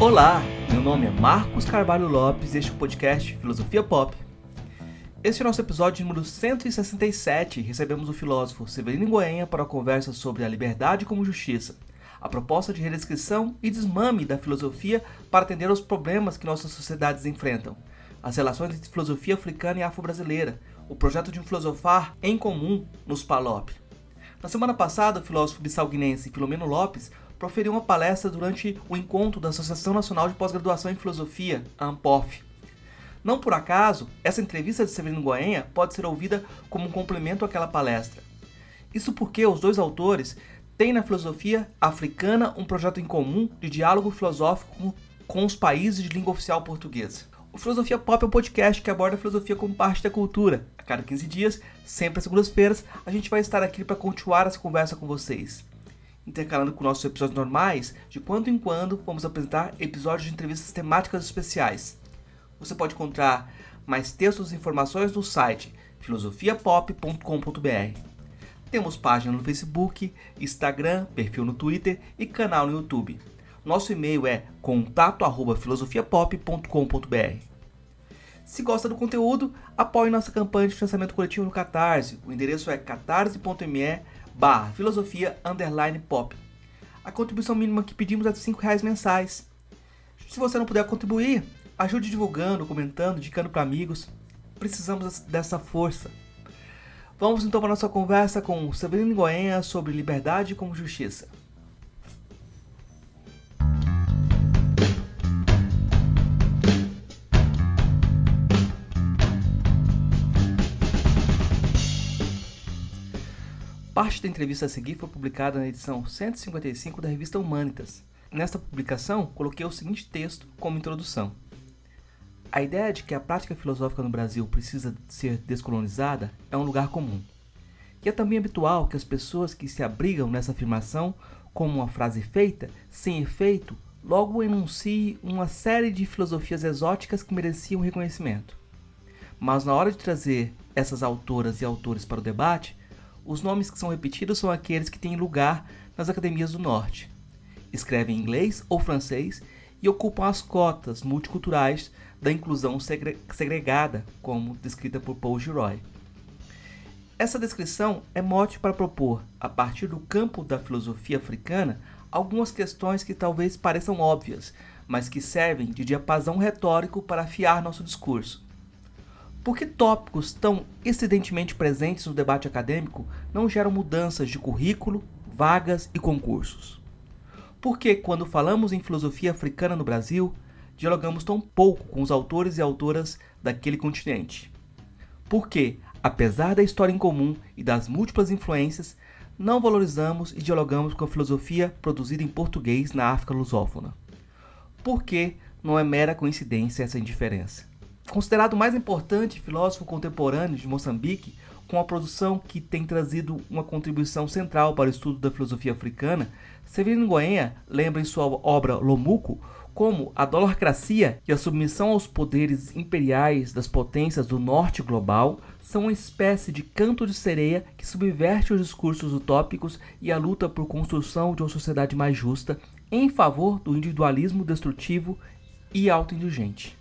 Olá, meu nome é Marcos Carvalho Lopes e este é o podcast Filosofia Pop. Este é o nosso episódio número 167 recebemos o filósofo Severino Goenha para a conversa sobre a liberdade como justiça, a proposta de redescrição e desmame da filosofia para atender aos problemas que nossas sociedades enfrentam, as relações entre filosofia africana e afro-brasileira, o projeto de um filosofar em comum nos PALOP. Na semana passada, o filósofo bissalguinense Filomeno Lopes proferiu uma palestra durante o encontro da Associação Nacional de Pós-Graduação em Filosofia, a ANPOF. Não por acaso, essa entrevista de Severino Goenha pode ser ouvida como um complemento àquela palestra. Isso porque os dois autores têm na filosofia africana um projeto em comum de diálogo filosófico com os países de língua oficial portuguesa. O Filosofia Pop é um podcast que aborda a filosofia como parte da cultura. A cada 15 dias, sempre às segundas-feiras, a gente vai estar aqui para continuar essa conversa com vocês intercalando com nossos episódios normais, de quando em quando vamos apresentar episódios de entrevistas temáticas especiais. Você pode encontrar mais textos e informações no site filosofiapop.com.br. Temos página no Facebook, Instagram, perfil no Twitter e canal no YouTube. Nosso e-mail é contato@filosofiapop.com.br. Se gosta do conteúdo, apoie nossa campanha de financiamento coletivo no Catarse. O endereço é catarse.me barra filosofia underline pop. A contribuição mínima que pedimos é de 5 reais mensais. Se você não puder contribuir, ajude divulgando, comentando, indicando para amigos. Precisamos dessa força. Vamos então para a nossa conversa com Severino Goenha sobre liberdade como justiça. Parte da entrevista a seguir foi publicada na edição 155 da revista Humanitas. Nesta publicação, coloquei o seguinte texto como introdução. A ideia de que a prática filosófica no Brasil precisa ser descolonizada é um lugar comum. E é também habitual que as pessoas que se abrigam nessa afirmação como uma frase feita, sem efeito, logo enunciem uma série de filosofias exóticas que mereciam reconhecimento. Mas na hora de trazer essas autoras e autores para o debate, os nomes que são repetidos são aqueles que têm lugar nas academias do Norte. Escrevem inglês ou francês e ocupam as cotas multiculturais da inclusão segre segregada, como descrita por Paul Giroy. Essa descrição é mote para propor, a partir do campo da filosofia africana, algumas questões que talvez pareçam óbvias, mas que servem de diapasão retórico para afiar nosso discurso. Por que tópicos tão excedentemente presentes no debate acadêmico não geram mudanças de currículo, vagas e concursos? Por que, quando falamos em filosofia africana no Brasil, dialogamos tão pouco com os autores e autoras daquele continente? Por que, apesar da história em comum e das múltiplas influências, não valorizamos e dialogamos com a filosofia produzida em português na África lusófona? Por que não é mera coincidência essa indiferença? Considerado o mais importante filósofo contemporâneo de Moçambique, com a produção que tem trazido uma contribuição central para o estudo da filosofia africana, Severino Goenha lembra em sua obra Lomuco como a dolorcracia e a submissão aos poderes imperiais das potências do norte global são uma espécie de canto de sereia que subverte os discursos utópicos e a luta por construção de uma sociedade mais justa em favor do individualismo destrutivo e autoindulgente.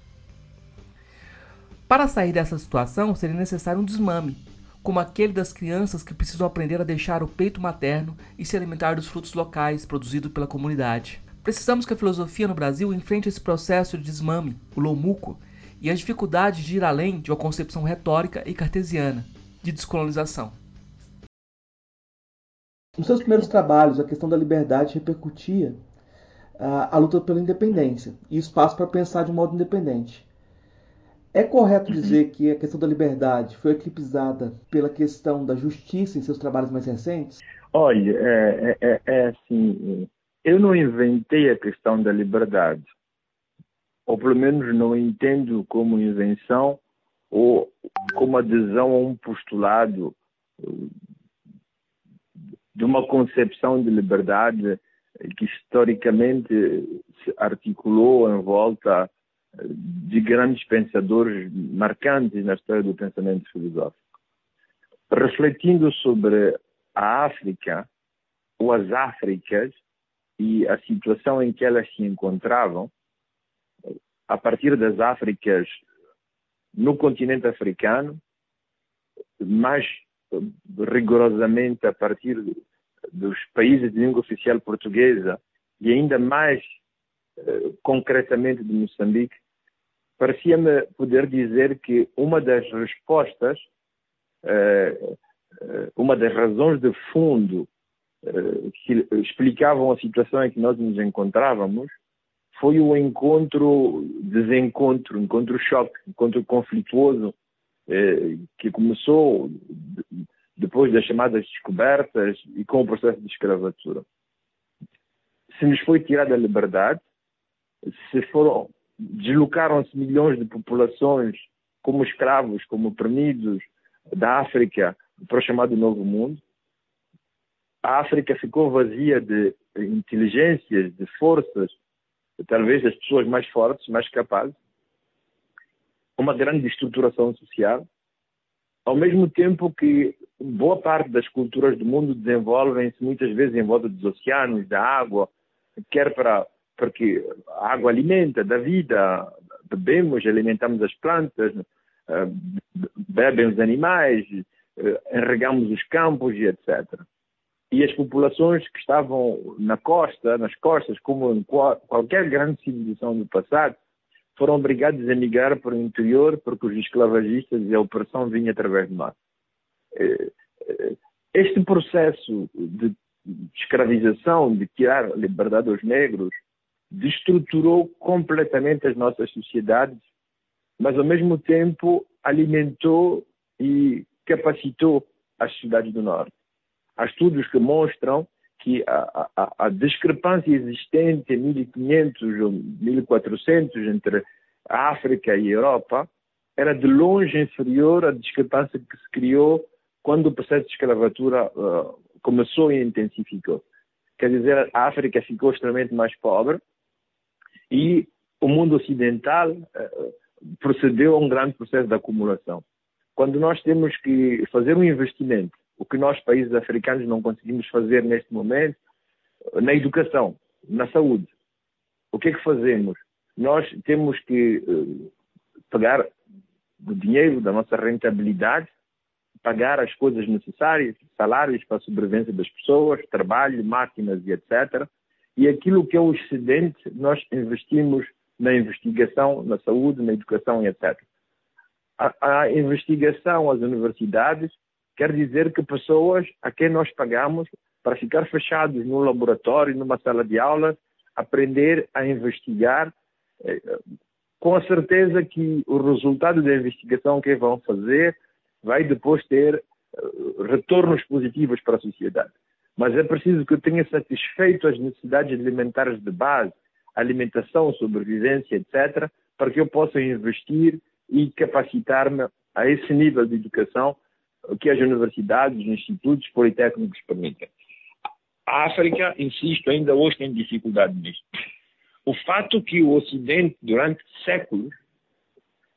Para sair dessa situação, seria necessário um desmame, como aquele das crianças que precisam aprender a deixar o peito materno e se alimentar dos frutos locais produzidos pela comunidade. Precisamos que a filosofia no Brasil enfrente esse processo de desmame, o lomuco, e as dificuldades de ir além de uma concepção retórica e cartesiana de descolonização. Nos seus primeiros trabalhos, a questão da liberdade repercutia a, a luta pela independência e espaço para pensar de modo independente. É correto dizer que a questão da liberdade foi eclipsada pela questão da justiça em seus trabalhos mais recentes? Olha, é, é, é, é assim, eu não inventei a questão da liberdade, ou pelo menos não entendo como invenção ou como adesão a um postulado de uma concepção de liberdade que historicamente se articulou em volta de grandes pensadores marcantes na história do pensamento filosófico. Refletindo sobre a África, ou as Áfricas, e a situação em que elas se encontravam, a partir das Áfricas no continente africano, mais rigorosamente a partir dos países de língua oficial portuguesa e ainda mais uh, concretamente de Moçambique, parecia-me poder dizer que uma das respostas, uh, uh, uma das razões de fundo que explicavam a situação em que nós nos encontrávamos foi o encontro, desencontro, encontro-choque, encontro conflituoso que começou depois das chamadas descobertas e com o processo de escravatura. Se nos foi tirada a liberdade, se foram, deslocaram-se milhões de populações como escravos, como oprimidos da África para o chamado Novo Mundo, a África ficou vazia de inteligências, de forças, talvez das pessoas mais fortes, mais capazes, uma grande estruturação social, ao mesmo tempo que boa parte das culturas do mundo desenvolvem-se muitas vezes em volta dos oceanos, da água, quer para porque a água alimenta, da vida, bebemos, alimentamos as plantas, eh, bebem os animais, eh, enregamos os campos e etc. E as populações que estavam na costa, nas costas, como em qualquer grande civilização do passado, foram obrigados a emigrar para o interior porque os esclavagistas e a opressão vinham através do mar. Eh, este processo de escravização, de tirar liberdade aos negros, destruturou completamente as nossas sociedades, mas ao mesmo tempo alimentou e capacitou as sociedades do Norte. Há estudos que mostram que a, a, a discrepância existente em 1500 ou 1400 entre a África e a Europa era de longe inferior à discrepância que se criou quando o processo de escravatura uh, começou e intensificou. Quer dizer, a África ficou extremamente mais pobre e o mundo ocidental uh, procedeu a um grande processo de acumulação. Quando nós temos que fazer um investimento o que nós, países africanos, não conseguimos fazer neste momento na educação, na saúde. O que é que fazemos? Nós temos que uh, pegar o dinheiro da nossa rentabilidade, pagar as coisas necessárias, salários para a sobrevivência das pessoas, trabalho, máquinas e etc. E aquilo que é o excedente, nós investimos na investigação, na saúde, na educação e etc. A, a investigação, as universidades, quer dizer que pessoas a quem nós pagamos para ficar fechados num laboratório, numa sala de aula, aprender a investigar, eh, com a certeza que o resultado da investigação que vão fazer vai depois ter eh, retornos positivos para a sociedade. Mas é preciso que eu tenha satisfeito as necessidades alimentares de base, alimentação, sobrevivência, etc., para que eu possa investir e capacitar-me a esse nível de educação que as universidades, os institutos politécnicos permitem. A África, insisto, ainda hoje tem dificuldade nisto. O fato que o Ocidente, durante séculos,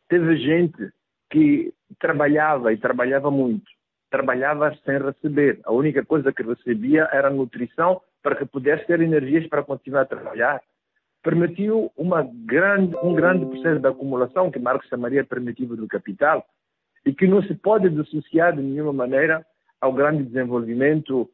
teve gente que trabalhava e trabalhava muito, trabalhava sem receber. A única coisa que recebia era nutrição para que pudesse ter energias para continuar a trabalhar. Permitiu uma grande, um grande processo de acumulação que Marcos chamaria primitivo do capital, e que não se pode dissociar de nenhuma maneira ao grande desenvolvimento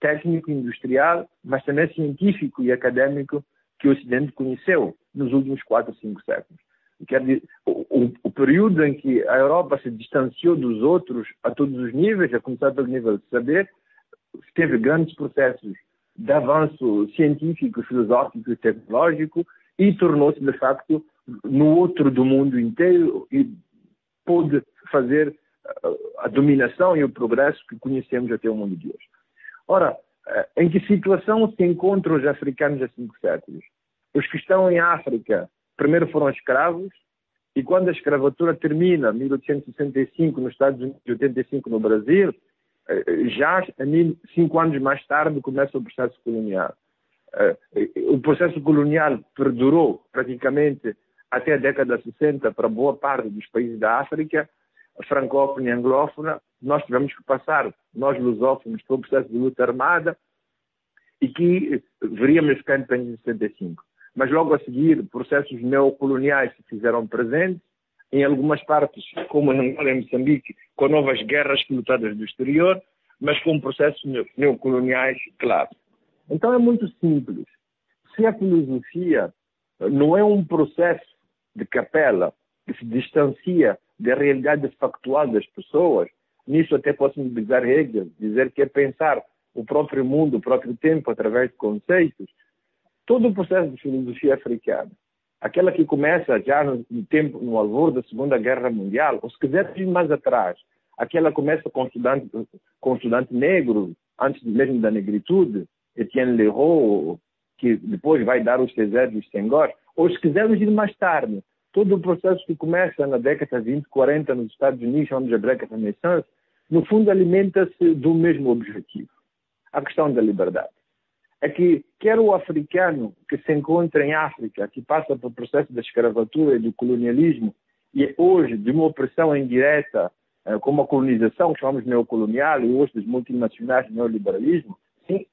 técnico, industrial, mas também científico e acadêmico que o Ocidente conheceu nos últimos quatro, cinco séculos. Dizer, o, o, período em que a Europa se distanciou dos outros a todos os níveis, a começar pelo nível de saber, teve grandes processos de avanço científico, filosófico e tecnológico e tornou-se, de facto, no outro do mundo inteiro e pôde fazer uh, a dominação e o progresso que conhecemos até o mundo de hoje. Ora, uh, em que situação se encontram os africanos há cinco séculos? Os que estão em África, primeiro foram escravos, e quando a escravatura termina, 1865 nos Estados Unidos e 85 no Brasil, uh, já cinco anos mais tarde começa o processo colonial. O processo colonial perdurou praticamente até a década de 60 para boa parte dos países da África, francófona e anglófona, nós tivemos que passar, nós lusófonos, um processo de luta armada e que veríamos ficar independentes em 65. Mas logo a seguir processos neocoloniais se fizeram presentes, em algumas partes, como em Angola e Moçambique, com novas guerras lutadas do exterior, mas com processos neocoloniais claros. Então é muito simples. Se a filosofia não é um processo de capela que se distancia da realidade factual das pessoas, nisso até posso mobilizar Hegel, dizer que é pensar o próprio mundo, o próprio tempo através de conceitos, todo o processo de filosofia africana, aquela que começa já no, tempo, no alvor da Segunda Guerra Mundial, ou se quiser ir mais atrás, aquela começa com estudante, com estudante negro, antes mesmo da negritude, Etienne Leroux, que depois vai dar os César e os Senghor, ou se quisermos ir mais tarde, todo o processo que começa na década 20, 40 nos Estados Unidos, chamamos de Black Renaissance, no fundo alimenta-se do mesmo objetivo, a questão da liberdade é que quer o africano que se encontra em África, que passa pelo processo da escravatura e do colonialismo, e é hoje de uma opressão indireta, eh, como a colonização, que chamamos neocolonial, e hoje dos multinacionais neoliberalismo, sim.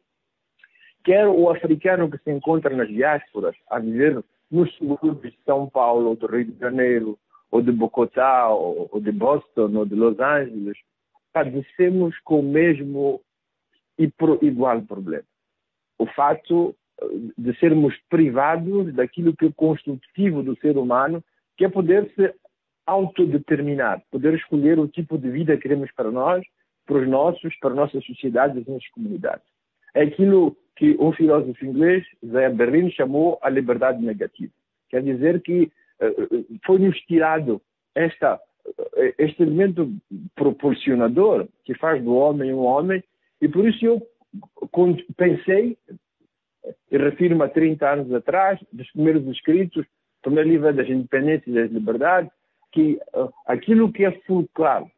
Quer o africano que se encontra nas diásporas, a viver nos subúrbios de São Paulo, ou do Rio de Janeiro, ou de Bogotá, ou de Boston, ou de Los Angeles, padecemos com o mesmo e igual problema o fato eh, de sermos privados daquilo que é constitutivo do ser humano, que é poder se autodeterminar, poder escolher o tipo de vida que queremos para nós, para os nossos, para nossas sociedades e nossas comunidades. É aquilo que um filósofo inglês, Zé Berlin, chamou a liberdade negativa. Quer dizer que uh, foi-nos tirado esta, este elemento proporcionador que faz do homem um homem, e por isso eu quando pensei, e refiro-me a 30 anos atrás, dos primeiros escritos, primeiro livro das independências e das liberdades, que uh, aquilo que é fulcral,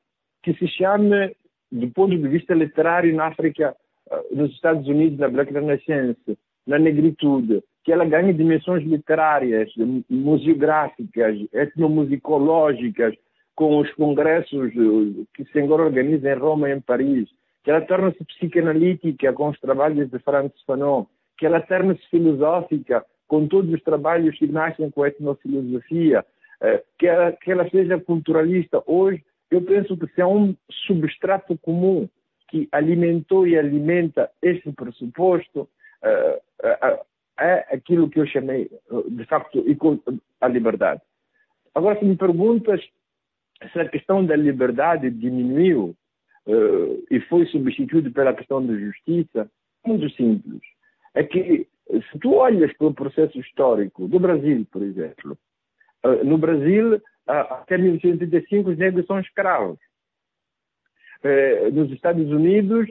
que se chama, do ponto de vista literário, na África, uh, nos Estados Unidos, na Black Renaissance, na negritude, que ela ganha dimensões literárias, museográficas, etnomusicológicas, com os congressos uh, que se agora organizam em Roma e em Paris, que ela torna-se psicanalítica com os trabalhos de Francis Fanon, que ela torna-se filosófica com todos os trabalhos que nascem com a etnofilosofia, eh, que ela, que ela seja culturalista. Hoje, eu penso que se há um substrato comum que alimentou e alimenta este pressuposto, eh, eh, é aquilo que eu chamei, de facto, a liberdade. Agora, se me perguntas se a questão da liberdade diminuiu, e foi substituído pela questão da justiça, muito simples. É que, se tu olhas para o processo histórico do Brasil, por exemplo, uh, no Brasil, até 1985, os negros são escravos. nos Estados Unidos,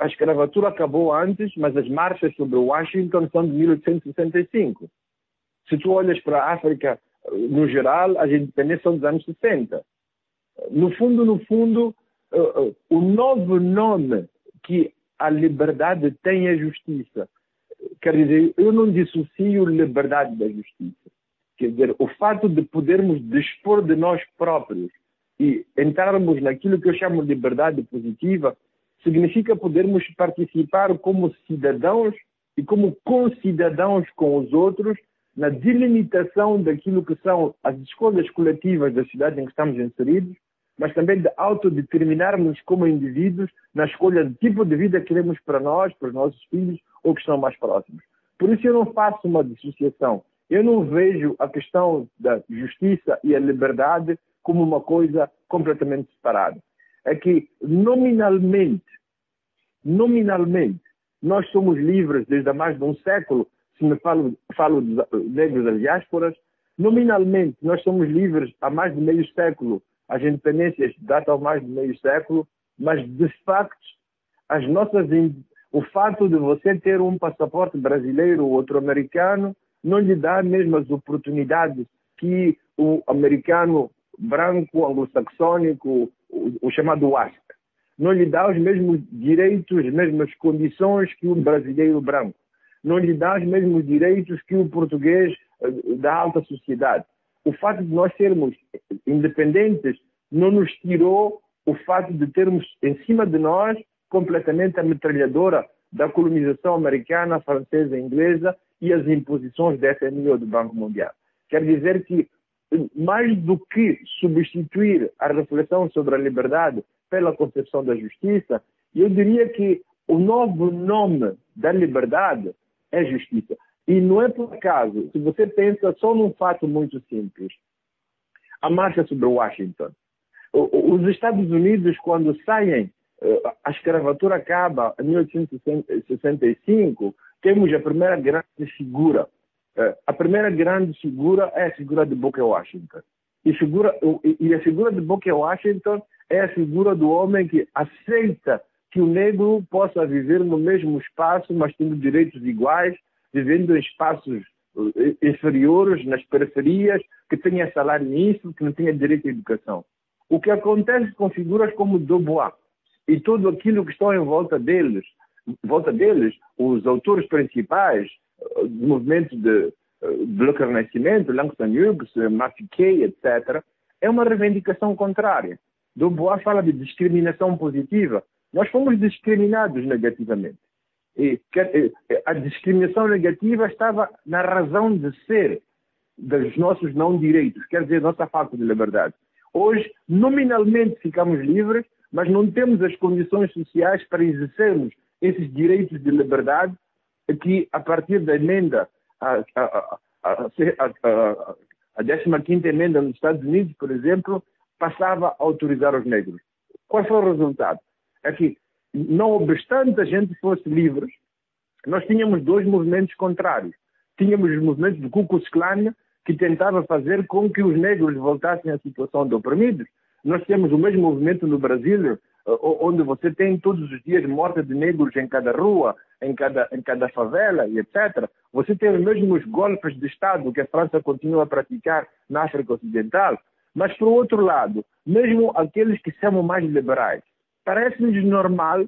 a escravatura acabou antes, mas as marchas sobre Washington são de 1865. Se tu olhas para a África, no geral, as independências são dos anos 60. No fundo, no fundo, o novo nome que a liberdade tem é justiça. Quer dizer, eu não dissocio liberdade da justiça. Quer dizer, o fato de podermos dispor de nós próprios e entrarmos naquilo que eu chamo de liberdade positiva significa podermos participar como cidadãos e como concidadãos com os outros na delimitação daquilo que são as escolhas coletivas da cidade em que estamos inseridos mas também de autodeterminarmos como indivíduos na escolha do tipo de vida que queremos para nós, para os nossos filhos ou que estão mais próximos. Por isso eu não faço uma dissociação. Eu não vejo a questão da justiça e a liberdade como uma coisa completamente separada. É que nominalmente, nominalmente, nós somos livres desde há mais de um século, se me falo, falo dos negros das diásporas, nominalmente nós somos livres há mais de meio século as independências datam mais de meio século, mas de facto as nossas o fato de você ter um passaporte brasileiro ou outro americano não lhe dá as oportunidades que o americano branco anglo-saxônico, o, o chamado WASC, não lhe dá os mesmos direitos, as mesmas condições que o brasileiro branco, não lhe dá os mesmos direitos que o português eh, da alta sociedade o fato de nós sermos independentes não nos tirou o fato de termos em cima de nós completamente a metralhadora da colonização americana, francesa inglesa e as imposições da FMI ou do Banco Mundial. Quer dizer que, mais do que substituir a reflexão sobre a liberdade pela concepção da justiça, eu diria que o novo nome da liberdade é justiça. E não é por acaso, se você pensa só num fato muito simples, a marcha sobre Washington. Os Estados Unidos, quando saem, eh, a escravatura acaba em 1865, temos a primeira grande figura. Eh, a primeira grande figura é a figura de Booker Washington. E, figura, e a figura de Booker Washington é a figura do homem que aceita que o negro possa viver no mesmo espaço, mas tendo direitos iguais, vivendo em espaços eh, inferiores, nas periferias, que tenha salário mínimo, que não tenha direito à educação. O que acontece com figuras como Dubois e tudo aquilo que está em volta deles, volta deles, os autores principais eh, do movimento de, eh, do Renascimento, Langston Hughes, Kay, etc., é uma reivindicação contrária. Dubois fala de discriminação positiva. Nós fomos discriminados negativamente. A discriminação negativa estava na razão de ser dos nossos não direitos, quer dizer, nossa falta de liberdade. Hoje, nominalmente ficamos livres, mas não temos as condições sociais para exercermos esses direitos de liberdade que, a partir da emenda, a, a, a, a 15 emenda nos Estados Unidos, por exemplo, passava a autorizar os negros. Qual foi o resultado? É que, não obstante a gente fosse livre, nós tínhamos dois movimentos contrários. Tínhamos os movimentos do Ku Klux Klan, que tentava fazer com que os negros voltassem à situação de oprimidos. Nós temos o mesmo movimento no Brasil, eh, onde você tem todos os dias morte de negros em cada rua, em cada, em cada favela e etc. Você tem os mesmos golpes de Estado que a França continua a praticar na África Ocidental. Mas, por outro lado, mesmo aqueles que chamam mais liberais, parece-nos normal,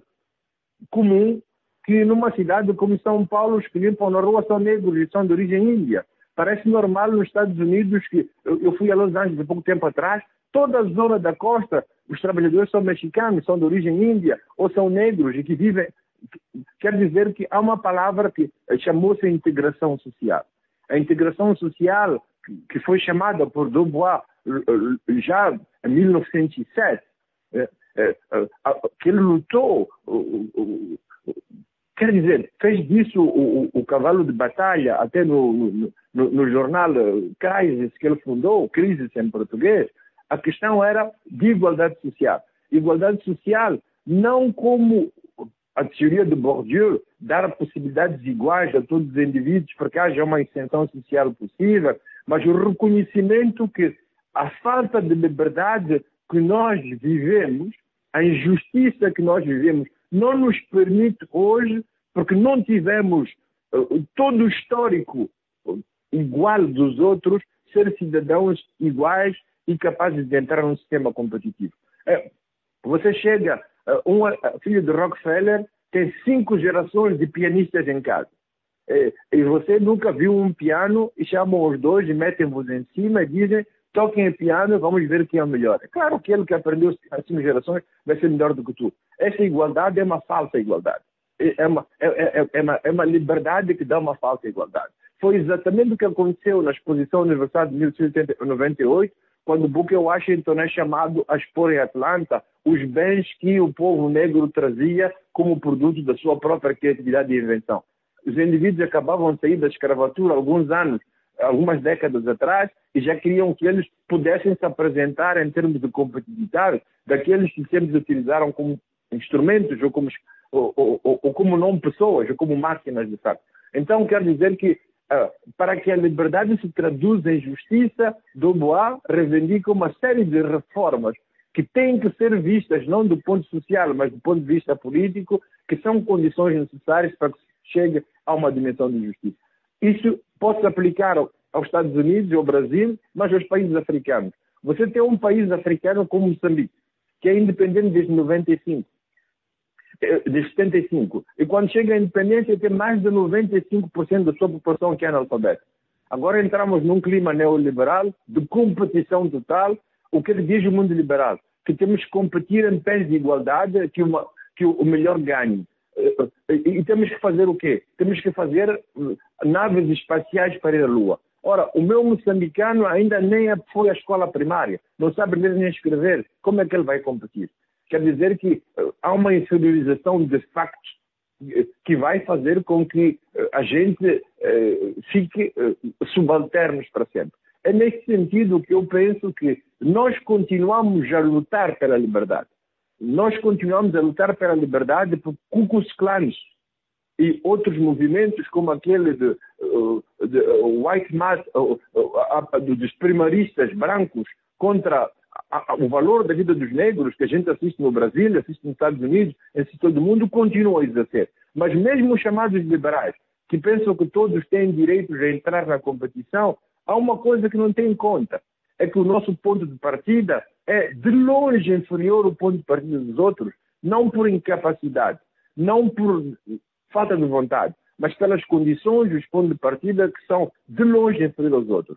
comum, que numa cidade como São Paulo os que limpam na rua são negros e são de origem índia. Parece normal nos Estados Unidos, que eu fui a Los Angeles há pouco tempo atrás, toda a zona da costa, os trabalhadores são mexicanos, são de origem índia ou são negros e que vivem. Quer dizer que há uma palavra que chamou-se integração social. A integração social, que foi chamada por Dubois já em 1907, é, é, que ele lutou Quer dizer, fez disso o, o, o cavalo de batalha, até no, no, no, no jornal Crisis que ele fundou, Crisis em português, a questão era de igualdade social. Igualdade social não como a teoria de Bourdieu, dar possibilidades iguais a todos os indivíduos para que haja uma extensão social possível, mas o reconhecimento que a falta de liberdade que nós vivemos, a injustiça que nós vivemos, não nos permite hoje, porque não tivemos uh, todo o histórico igual dos outros, ser cidadãos iguais e capazes de entrar num sistema competitivo. É, você chega, uh, um filho de Rockefeller tem cinco gerações de pianistas em casa. É, e você nunca viu um piano e chamam os dois e metem-vos em cima e dizem toquem piano, vamos ver quem é o melhor. É claro que ele que aprendeu as cinco gerações vai ser melhor do que tu. Essa igualdade é uma falsa igualdade. É, é uma, é, é, é, uma, é uma liberdade que dá uma falsa igualdade. Foi exatamente o que aconteceu na Exposição Universal de 1898, quando Booker Washington é chamado a expor em Atlanta os bens que o povo negro trazia como produto da sua própria criatividade e invenção. Os indivíduos acabavam de sair da escravatura há alguns anos, algumas décadas atrás, e já queriam que eles pudessem se apresentar em termos de competitividade daqueles que sempre utilizaram como instrumentos ou como, ou, ou, ou como não pessoas, ou como máquinas de fato. Então, quer dizer que uh, para que a liberdade se traduza em justiça, Dubois reivindica uma série de reformas que têm que ser vistas não do ponto social, mas do ponto de vista político, que são condições necessárias para que se chegue a uma dimensão de justiça. Isso pode se aplicar aos Estados Unidos e ao Brasil, mas aos países africanos. Você tem um país africano como Moçambique, que é independente desde 95 de 75. E quando chega a independência, tem mais de 95% da sua população que é analfabeta. Agora entramos num clima neoliberal, de competição total. O que diz o mundo liberal? Que temos que competir em pés de igualdade, que, uma, que o melhor ganhe. E temos que fazer o quê? Temos que fazer naves espaciais para ir à Lua. Ora, o meu moçambicano ainda nem foi à escola primária, não sabe ler nem escrever. Como é que ele vai competir? Quer dizer que há uma inferiorização de factos que vai fazer com que a gente fique subalternos para sempre. É nesse sentido que eu penso que nós continuamos a lutar pela liberdade. Nós continuamos a lutar pela liberdade por Ku Klux e outros movimentos como aquele de, de White Mass, dos primaristas brancos contra o valor da vida dos negros que a gente assiste no Brasil, assiste nos Estados Unidos, assiste todo mundo, continua a exercer. Mas mesmo os chamados liberais, que pensam que todos têm direito a entrar na competição, há uma coisa que não tem em conta. É que o nosso ponto de partida é de longe inferior ao ponto de partida dos outros, não por incapacidade, não por falta de vontade, mas pelas condições e os pontos de partida que são de longe inferiores aos outros.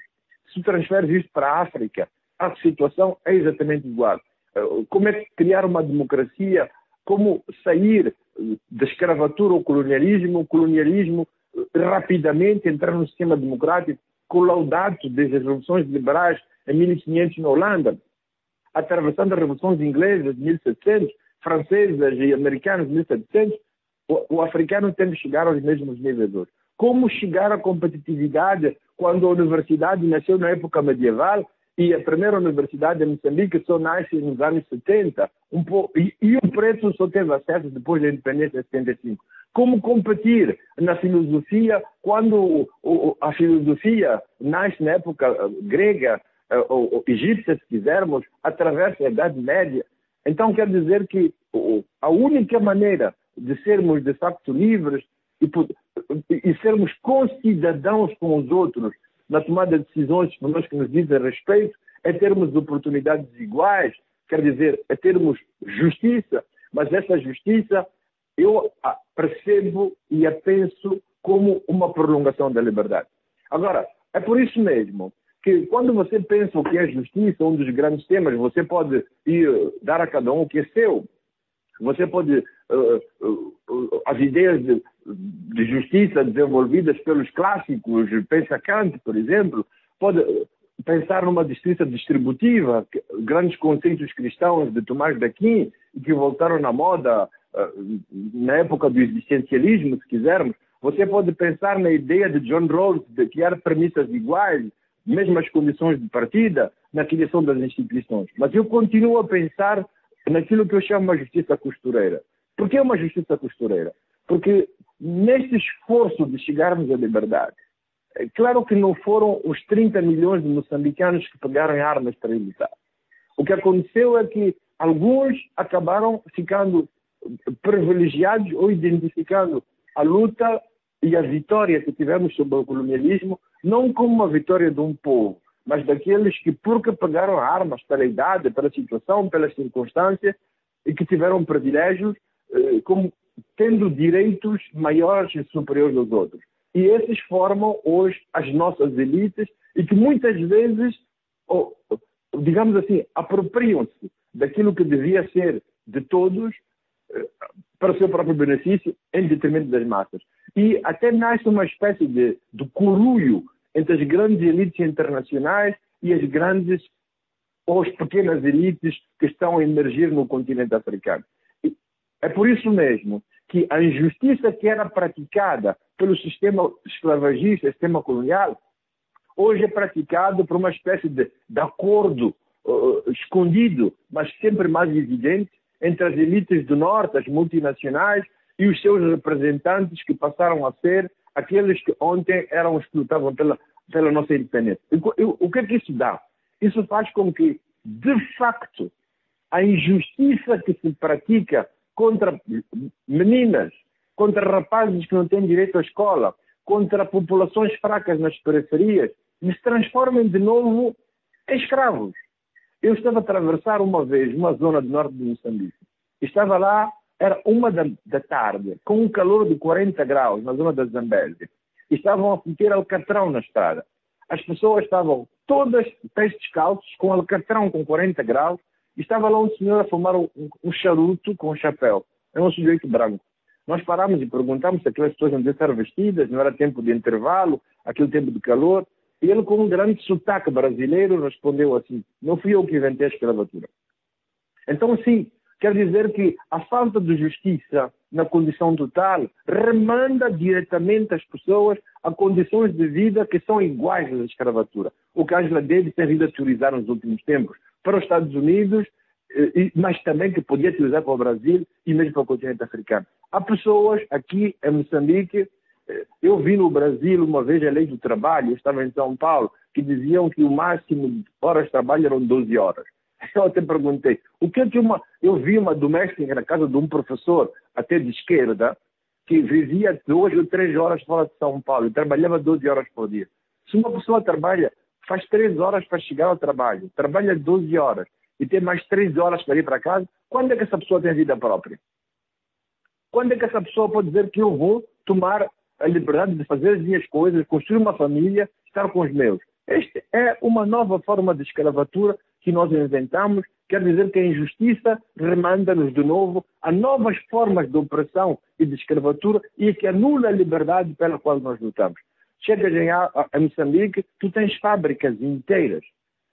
Se transferes isto para a África, a situação é exatamente igual. Eh, como é criar uma democracia? Como sair da escravatura ao colonialismo? O colonialismo eh, rapidamente entrar no sistema democrático colaudato desde as revoluções liberais em 1500 na Holanda, atravessando as revoluções inglesas de 1700, francesas e americanas de 1700, o, o africano tem de chegar aos mesmos níveis hoje. Como chegar à competitividade quando a universidade nasceu na época medieval e a primeira universidade em Moçambique só nasce nos anos 70 um pouco, e, e o preto só teve acesso depois da independência de 75 como competir na filosofia quando a filosofia nasce na época eh, grega eh, ou egípcia, se quisermos, através da Idade Média. Então, quer dizer que a única maneira de sermos de facto livres e, sermos concidadãos com os outros na tomada de decisões por nós que nos dizem respeito é termos oportunidades iguais, quer dizer, é termos justiça, mas essa justiça eu percebo e a penso como uma prolongação da liberdade. Agora, é por isso mesmo que quando você pensa o que é justiça, um dos grandes temas, você pode ir dar a cada um o que é seu. Você pode uh, uh, as ideias de, de, justiça desenvolvidas pelos clássicos, pensa Kant, por exemplo, pode pensar numa justiça distributiva, grandes conceitos cristãos de Tomás de Aquino que voltaram na moda ah, na época do existencialismo, se quisermos, você pode pensar na ideia de John Rawls de criar premissas iguais, mesmas condições de partida, na criação das instituições. Mas eu continuo a pensar naquilo que eu chamo uma justiça costureira. Por que uma justiça costureira? Porque neste esforço de chegarmos à liberdade, é claro que não foram os 30 milhões de moçambicanos que pegaram armas para lutar. O que aconteceu é que alguns acabaram ficando privilegiados ou identificando a luta e a vitória que tivemos sobre o colonialismo não como uma vitória de um povo, mas daqueles que, porque pegaram armas pela idade, pela situação, pelas circunstâncias, e que tiveram privilégios, eh, como tendo direitos maiores e superiores aos outros. E esses formam hoje as nossas elites e que muitas vezes, digamos assim, apropriam-se daquilo que devia ser de todos para o seu próprio benefício em detrimento das massas. E até nasce uma espécie de, de entre as grandes elites internacionais e as grandes ou as pequenas elites que estão a emergir no continente africano. E é por isso mesmo que a injustiça que era praticada pelo sistema escravagista, sistema colonial, hoje é praticado por uma espécie de, de acordo uh, escondido, mas sempre mais evidente, entre as elites do Norte, as multinacionais, e os seus representantes que passaram a ser aqueles que ontem eram explotados pela, pela nossa independência. O que é que isso dá? Isso faz com que, de facto, a injustiça que se pratica contra meninas, contra rapazes que não têm direito à escola, contra populações fracas nas periferias, se transformem de novo em escravos. Eu estava a atravessar uma vez uma zona do norte de Moçambique. Estava lá, era uma da, da tarde, com um calor de 40 graus na zona da Zambésia. Estavam a meter alcatrão na estrada. As pessoas estavam todas pés descalços, com alcatrão com 40 graus. Estava lá um senhor a fumar um, um charuto com um chapéu. É um sujeito branco. nós paramos e perguntamos se aquelas pessoas não estar vestidas, não era tempo de intervalo, aquele tempo de calor. Ele, com um grande sotaque brasileiro, respondeu assim: Não fui eu que inventei a escravatura. Então, sim, quer dizer que a falta de justiça na condição total remanda diretamente as pessoas a condições de vida que são iguais da escravatura. O que Angela Davis tem vindo a teorizar nos últimos tempos para os Estados Unidos, eh, mas também que podia teorizar para o Brasil e mesmo para o continente africano. Há pessoas aqui em Moçambique eu vi no Brasil uma vez a lei do trabalho, eu estava em São Paulo, que diziam que o máximo de horas de trabalho eram 12 horas. Eu até perguntei, o que é que uma. Eu vi uma doméstica na casa de um professor, até de esquerda, que vivia duas ou três horas fora de São Paulo trabalhava 12 horas por dia. Se uma pessoa trabalha, faz três horas para chegar ao trabalho, trabalha 12 horas e tem mais três horas para ir para casa, quando é que essa pessoa tem vida própria? Quando é que essa pessoa pode dizer que eu vou tomar a liberdade de fazer as minhas coisas, construir uma família, estar com os meus. Esta é uma nova forma de escravatura que nós inventamos, quer dizer que a injustiça remanda-nos de novo a novas formas de opressão e de escravatura e que anula a liberdade pela qual nós lutamos. Chegas a Moçambique, tu tens fábricas inteiras,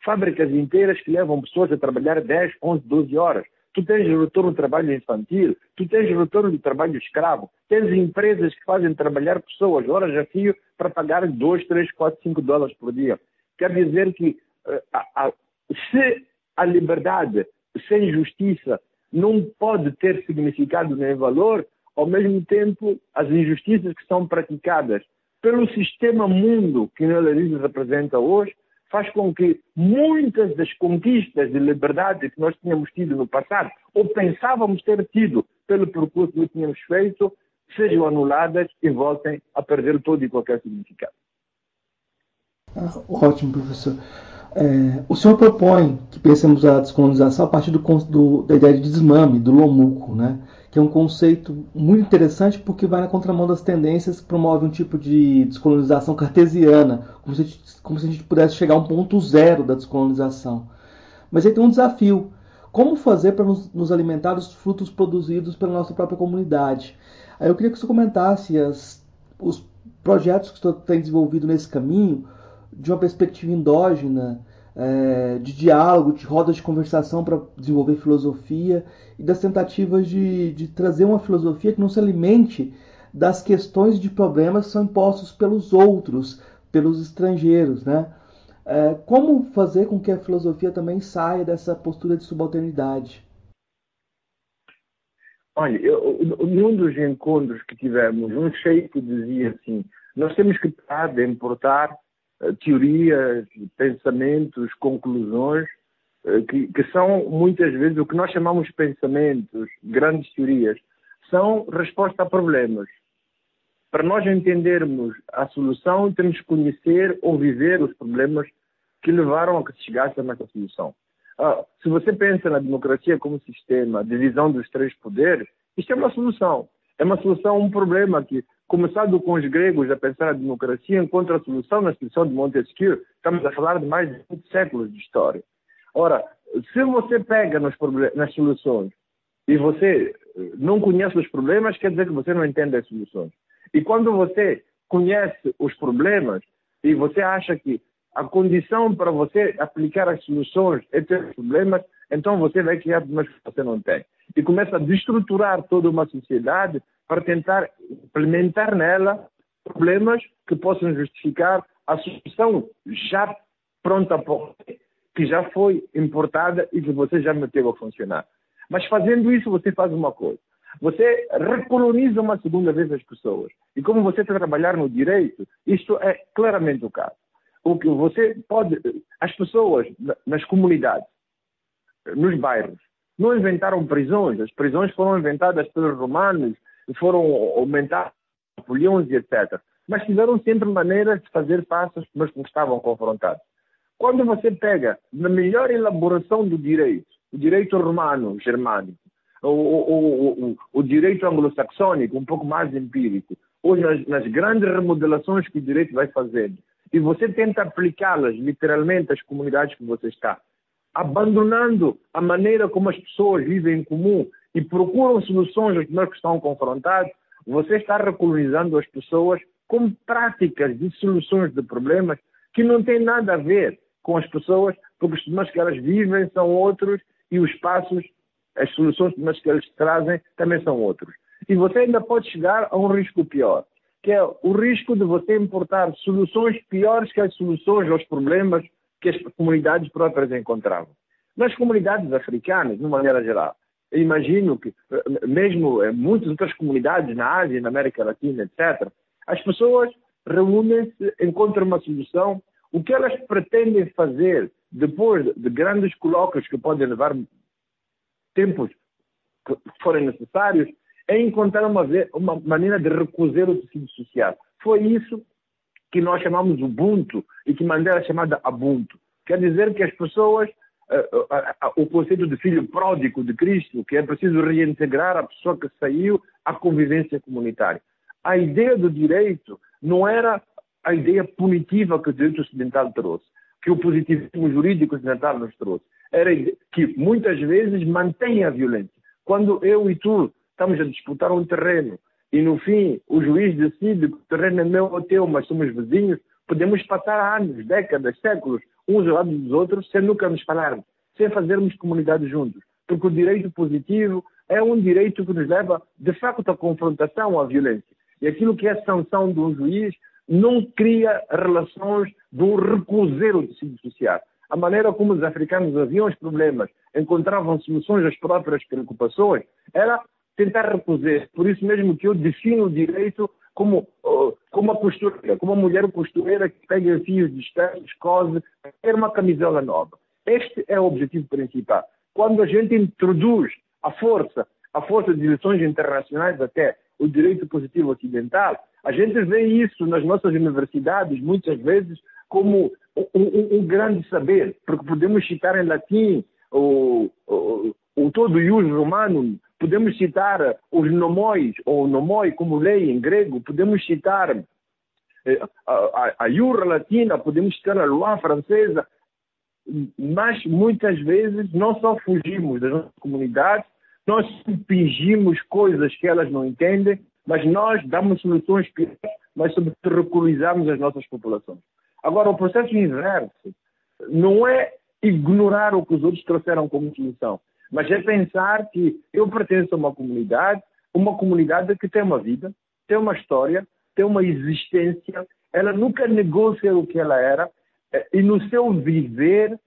fábricas inteiras que levam pessoas a trabalhar 10, 11, 12 horas tu tens retorno do trabalho infantil, tu tens retorno do trabalho escravo, tens empresas que fazem trabalhar pessoas horas a fio para pagar 2, 3, 4, 5 dólares por dia. Quer dizer que uh, a, a, se a liberdade sem justiça não pode ter significado nem valor, ao mesmo tempo as injustiças que são praticadas pelo sistema mundo que o neoliberalismo representa hoje faz com que muitas das conquistas de liberdade que nós tínhamos tido no passado, ou pensávamos ter tido pelo percurso que tínhamos feito, sejam anuladas e voltem a perder todo e qualquer significado. Ah, ótimo, professor. É, o senhor propõe que pensemos a descolonização a partir do, do, da ideia de desmame, do lomuco, né? Que é um conceito muito interessante porque vai na contramão das tendências que promovem um tipo de descolonização cartesiana, como se, como se a gente pudesse chegar a um ponto zero da descolonização. Mas aí tem um desafio. Como fazer para nos, nos, alimentar dos frutos produzidos pela nossa própria comunidade? Aí eu queria que você comentasse as, os projetos que você tem desenvolvido nesse caminho de uma perspectiva endógena, é, de diálogo, de rodas de conversação para desenvolver filosofia e das tentativas de, de trazer uma filosofia que não se alimente das questões de problemas que são impostos pelos outros, pelos estrangeiros, né? É, como fazer com que a filosofia também saia dessa postura de subalternidade? Olha, eu, num dos encontros que tivemos, um chefe dizia assim: nós temos que parar de importar teorias, pensamentos, conclusões uh, que, que, são muitas vezes o que nós chamamos pensamentos, grandes teorias, são resposta a problemas. Para nós entendermos a solução, temos que conhecer ou viver os problemas que levaram a que se chegasse a essa solução. Ah, se você pensa na democracia como sistema, divisão dos três poderes, isto é uma solução. É uma solução a um problema que, começado com os gregos a pensar a democracia, encontra a solução na instituição de Montesquieu. Estamos a falar de mais de 20 séculos de história. Ora, se você pega nas soluções e você não conhece os problemas, quer dizer que você não entende as soluções. E quando você conhece os problemas e você acha que a condição para você aplicar as soluções é ter problemas, então você vai criar problemas que você não tem. E começa a destruturar toda uma sociedade para tentar implementar nela problemas que possam justificar a solução já pronta que já foi importada e que você já meteu a funcionar. Mas fazendo isso, você faz uma coisa. Você recoloniza uma segunda vez as pessoas. E como você está a trabalhar no direito, isto é claramente o caso. O que você pode. As pessoas nas comunidades, nos bairros, não inventaram prisões. As prisões foram inventadas pelos romanos, foram aumentadas por leões e etc. Mas tiveram sempre maneiras de fazer às pessoas que estavam confrontadas. Quando você pega na melhor elaboração do direito, o direito romano, germânico, o, o, o, o direito anglo-saxônico, um pouco mais empírico, ou nas, nas, grandes remodelações que o direito vai fazendo, e você tenta aplicá-las literalmente às comunidades que você está, abandonando a maneira como as pessoas vivem em comum e procuram soluções aos problemas que estão confrontados, você está recolonizando as pessoas com práticas de soluções de problemas que não têm nada a ver com as pessoas, porque os problemas que elas vivem são outros e os passos, as soluções que eles trazem também são outros. E você ainda pode chegar a um risco pior, que é o risco de você importar soluções piores que as soluções aos problemas que as comunidades próprias encontravam. Nas comunidades africanas, de maneira geral, imagino que, mesmo em muitas outras comunidades na Ásia, na América Latina, etc., as pessoas reúnem-se, encontram uma solução. O que elas pretendem fazer depois de grandes colóquios que podem levar tempos que forem necessários, é encontrar uma, uma maneira de recusar o tecido social. Foi isso que nós chamamos Ubuntu e que Mandela chamada Ubuntu. Quer dizer que as pessoas, o conceito de filho pródigo de Cristo, que é preciso reintegrar a pessoa que saiu à convivência comunitária. A ideia do direito não era a ideia punitiva que o direito ocidental trouxe, que o positivismo jurídico ocidental nos trouxe. Era que muitas vezes mantém a violência. Quando eu e tu estamos a disputar um terreno e no fim o juiz decide que o terreno é meu ou teu, mas somos vizinhos, podemos passar anos, décadas, séculos, uns ao lado dos outros, sem nunca nos falarmos, sem fazermos comunidade juntos. Porque o direito positivo é um direito que nos leva, de facto, à confrontação, à violência. E aquilo que é sanção de um juiz não cria relações de um recusar o tecido social. A maneira como os africanos haviam os problemas, encontravam soluções às próprias preocupações, era tentar reposer. Por isso mesmo que eu defino o direito como, como uma costureira, como uma mulher costureira que pega fios distantes, cose, quer uma camisola nova. Este é o objetivo principal. Quando a gente introduz a força, a força de lições internacionais até o direito positivo ocidental, a gente vê isso nas nossas universidades muitas vezes como um, um, um grande saber, porque podemos citar em latim o, o, o todo ius romano podemos citar os nomóis, ou nomoi como lei em grego, podemos citar eh, a, a, a latina, podemos citar a loi francesa, mas muitas vezes não só fugimos das nossas comunidades, nós impingimos coisas que elas não entendem, mas nós damos soluções piores, mas sobretudo as nossas populações. Agora, o processo inverso não é ignorar o que os outros trouxeram como solução, mas é pensar que eu pertenço a uma comunidade, uma comunidade que tem uma vida, tem uma história, tem uma existência, ela nunca negou ser o que ela era, eh, e no seu viver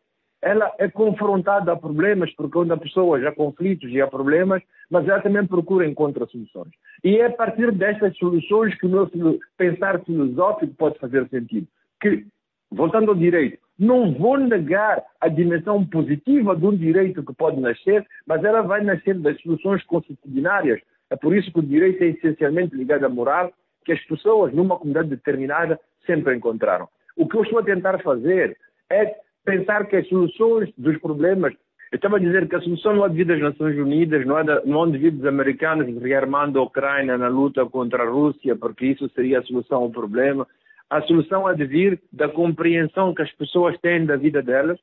ela é confrontada a problemas, porque onde há pessoas há conflitos e há problemas, mas ela também procura encontrar soluções. E é a partir destas soluções que o meu pensar filosófico pode fazer sentido. Que, voltando ao direito, não vou negar a dimensão positiva de um direito que pode nascer, mas ela vai nascer das soluções constitucionárias. É por isso que o direito é essencialmente ligado à moral, que as pessoas numa comunidade determinada sempre encontraram. O que eu estou a tentar fazer é pensar que as soluções dos problemas. Eu estava a dizer que a solução não é devido às Nações Unidas, não é, não é devido aos americanos rearmando a Ucrânia na luta contra a Rússia, porque isso seria a solução ao problema. A solução há de vir da compreensão que as pessoas têm da vida delas.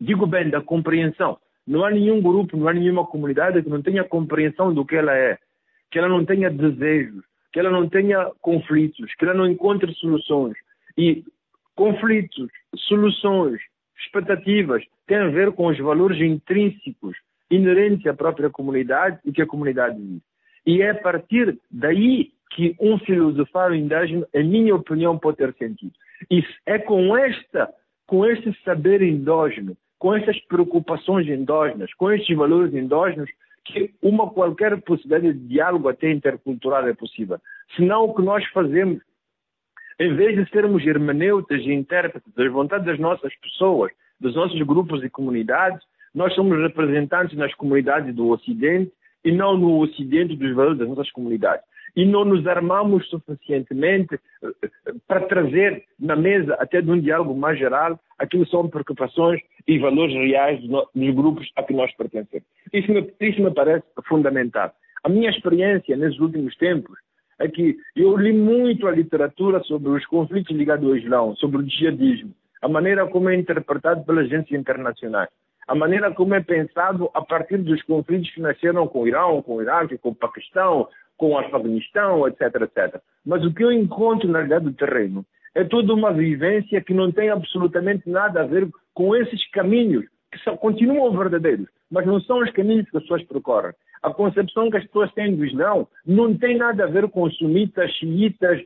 Digo bem, da compreensão. Não há nenhum grupo, não há nenhuma comunidade que não tenha compreensão do que ela é, que ela não tenha desejos, que ela não tenha conflitos, que ela não encontre soluções. E conflitos, soluções, expectativas têm a ver com os valores intrínsecos inerentes à própria comunidade e que a comunidade vive. E é a partir daí que um filosofar indígena, em minha opinião, pode ter sentido. É com esta, com este saber endógeno, com estas preocupações endógenas, com estes valores endógenos, que uma qualquer possibilidade de diálogo até intercultural é possível. Senão o que nós fazemos, em vez de sermos hermeneutas e intérpretes das vontades das nossas pessoas, dos nossos grupos e comunidades, nós somos representantes nas comunidades do Ocidente e não no Ocidente dos valores das nossas comunidades e não nos armamos suficientemente eh, eh, para trazer na mesa, até de um diálogo mais geral, aquilo que são preocupações e valores reais dos grupos a que nós pertencemos. Isso me, isso me parece fundamental. A minha experiência nesses últimos tempos é que eu li muito a literatura sobre os conflitos ligados ao Islão, sobre o jihadismo, a maneira como é interpretado pelas agências internacionais a maneira como é pensado a partir dos conflitos que nasceram com o Irão, com o Iraque, com o Paquistão, com o Afeganistão, etc, etc. Mas o que eu encontro na realidade do terreno é toda uma vivência que não tem absolutamente nada a ver com esses caminhos, que só continuam verdadeiros, mas não são os caminhos que as pessoas percorrem. A concepção que as pessoas têm do Islão não tem nada a ver com sunitas, xiitas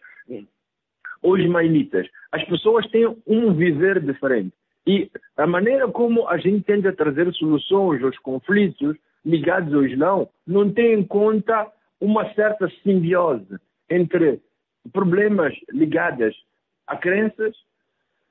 ou ismaelitas. As pessoas têm um viver diferente. E a maneira como a gente tenta trazer soluções aos conflitos ligados ao Islão não tem em conta uma certa simbiose entre problemas ligados a crenças,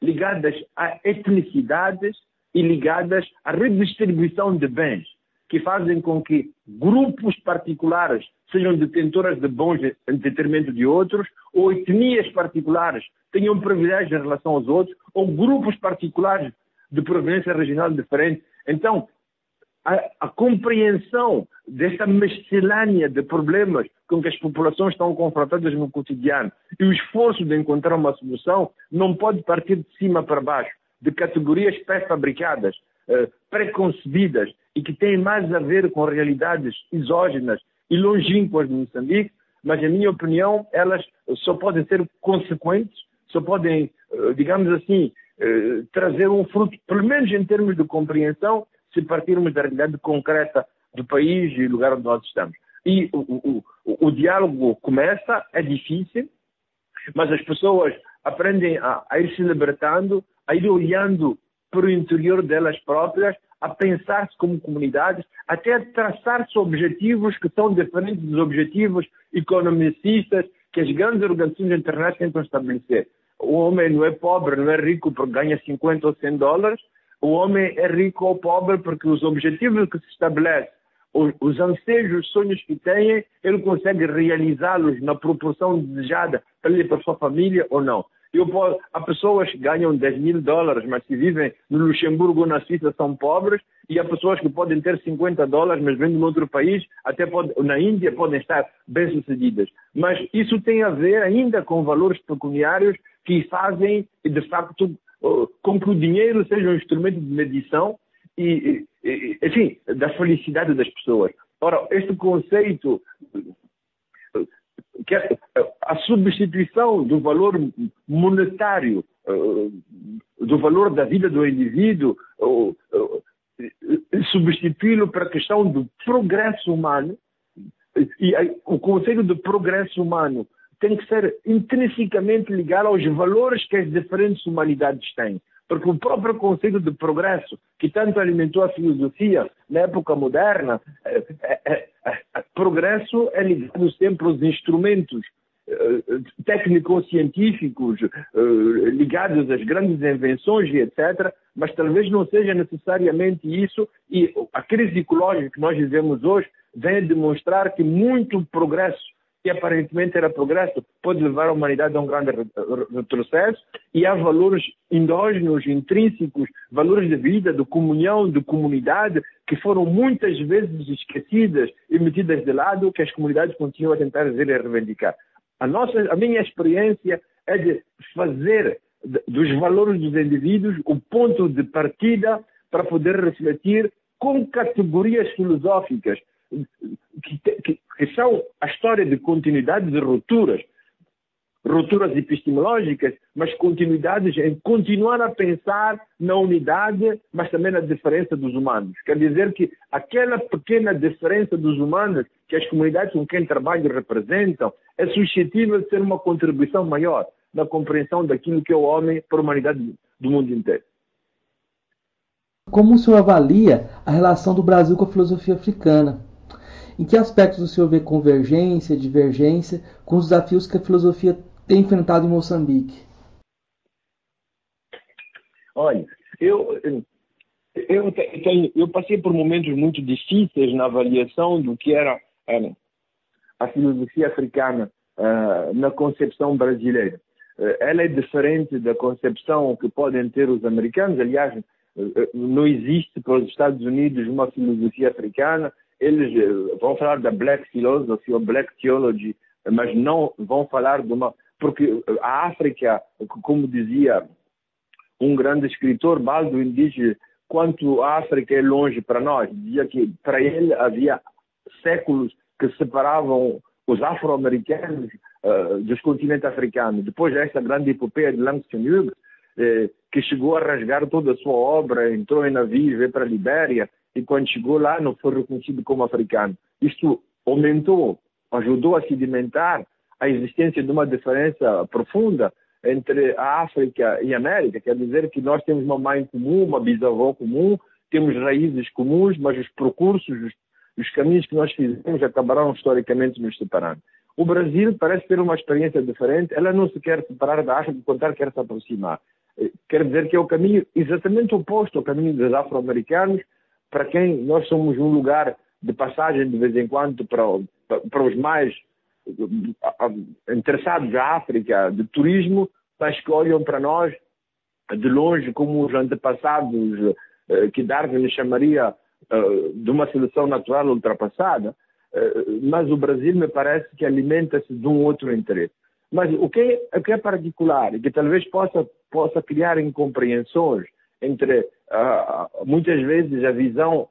ligadas a etnicidades e ligadas à redistribuição de bens, que fazem com que grupos particulares sejam detentoras de bons em detrimento de outros, ou etnias particulares tenham privilégios em relação aos outros, ou grupos particulares de proveniência regional diferente. Então, a, a, compreensão desta mescelânea de problemas com que as populações estão confrontadas no cotidiano e o esforço de encontrar uma solução não pode partir de cima para baixo, de categorias pré-fabricadas, eh, preconcebidas e que têm mais a ver com realidades exógenas e longínquas de Moçambique, mas, na minha opinião, elas só podem ser consequentes, só podem, eh, digamos assim, eh, trazer um fruto, pelo menos em termos de compreensão, se partirmos da realidade concreta do país e do lugar onde nós estamos. E o, o, o, diálogo começa, é difícil, mas as pessoas aprendem a, a ir se libertando, a ir olhando para o interior delas próprias, a pensar-se como comunidades, até a traçar-se objetivos que são diferentes dos objetivos economicistas que as grandes organizações internacionais tentam estabelecer. O homem não é pobre, não é rico porque ganha 50 ou 100 dólares, o homem é rico ou pobre porque os objetivos que se estabelece, os, os anseios, os sonhos que tem, ele consegue realizá-los na proporção desejada para ele para a sua família ou não. Eu posso, há pessoas que ganham 10 mil dólares, mas que vivem no Luxemburgo ou na Suíça são pobres, e há pessoas que podem ter 50 dólares, mas vêm de outro país, até pode, na Índia podem estar bem-sucedidas. Mas isso tem a ver ainda com valores pecuniários que fazem, de facto, com que o dinheiro seja um instrumento de medição e, e, enfim, da felicidade das pessoas. Ora, este conceito que é a substituição do valor monetário, do valor da vida do indivíduo, substituí-lo para a questão do progresso humano, e o conceito de progresso humano tem que ser intrinsecamente ligado aos valores que as diferentes humanidades têm. Porque o próprio conceito de progresso, que tanto alimentou a filosofia na época moderna, é, é, é, progresso é ligado sempre aos instrumentos técnicos científicos ligados às grandes invenções e etc., mas talvez não seja necessariamente isso. E a crise ecológica que nós vivemos hoje vem demonstrar que muito progresso que aparentemente era progresso, pode levar a humanidade a um grande retrocesso, e há valores endógenos, intrínsecos, valores de vida, de comunhão, de comunidade, que foram muitas vezes esquecidas e metidas de lado, que as comunidades continuam a tentar dizer e reivindicar. A, nossa, a minha experiência é de fazer dos valores dos indivíduos o ponto de partida para poder refletir com categorias filosóficas que, que, que são a história de continuidade de rupturas, rupturas epistemológicas, mas continuidades em continuar a pensar na unidade, mas também na diferença dos humanos. Quer dizer que aquela pequena diferença dos humanos que as comunidades com quem trabalho representam é suscetível de ser uma contribuição maior na compreensão daquilo que é o homem para a humanidade do mundo inteiro. Como o senhor avalia a relação do Brasil com a filosofia africana? Em que aspectos o senhor vê convergência, divergência com os desafios que a filosofia tem enfrentado em Moçambique? Olha, eu, eu, tenho, eu passei por momentos muito difíceis na avaliação do que era é, a filosofia africana uh, na concepção brasileira. Uh, ela é diferente da concepção que podem ter os americanos. Aliás, uh, não existe para os Estados Unidos uma filosofia africana eles eh, vão falar da Black Philosophy ou Black Theology, mas não vão falar de uma. Porque a África, como dizia um grande escritor, Baldwin, diz quanto a África é longe para nós. Dizia que para ele havia séculos que separavam os afro-americanos uh, dos continentes africanos. Depois desta grande epopeia de Langston Hughes, eh, que chegou a rasgar toda a sua obra, entrou em navio, veio para a Libéria, e quando chegou lá não foi reconhecido como africano. Isto aumentou, ajudou a sedimentar a existência de uma diferença profunda entre a África e a América. Quer dizer que nós temos uma mãe comum, uma bisavó comum, temos raízes comuns, mas os percursos, os, os caminhos que nós fizemos acabaram historicamente nos separando. O Brasil parece ter uma experiência diferente, ela não se quer separar da África, contrário, quer se aproximar. Eh, quer dizer que é o caminho exatamente oposto ao caminho dos afro-americanos, para quem nós somos um lugar de passagem de vez em quando para, para os mais interessados à África de turismo, mas que olham para nós de longe como os antepassados eh, que Darwin chamaria eh, de uma seleção natural ultrapassada, eh, mas o Brasil me parece que alimenta-se de um outro interesse. Mas o que, é, o que é particular e que talvez possa, possa criar incompreensões entre muitas vezes a visão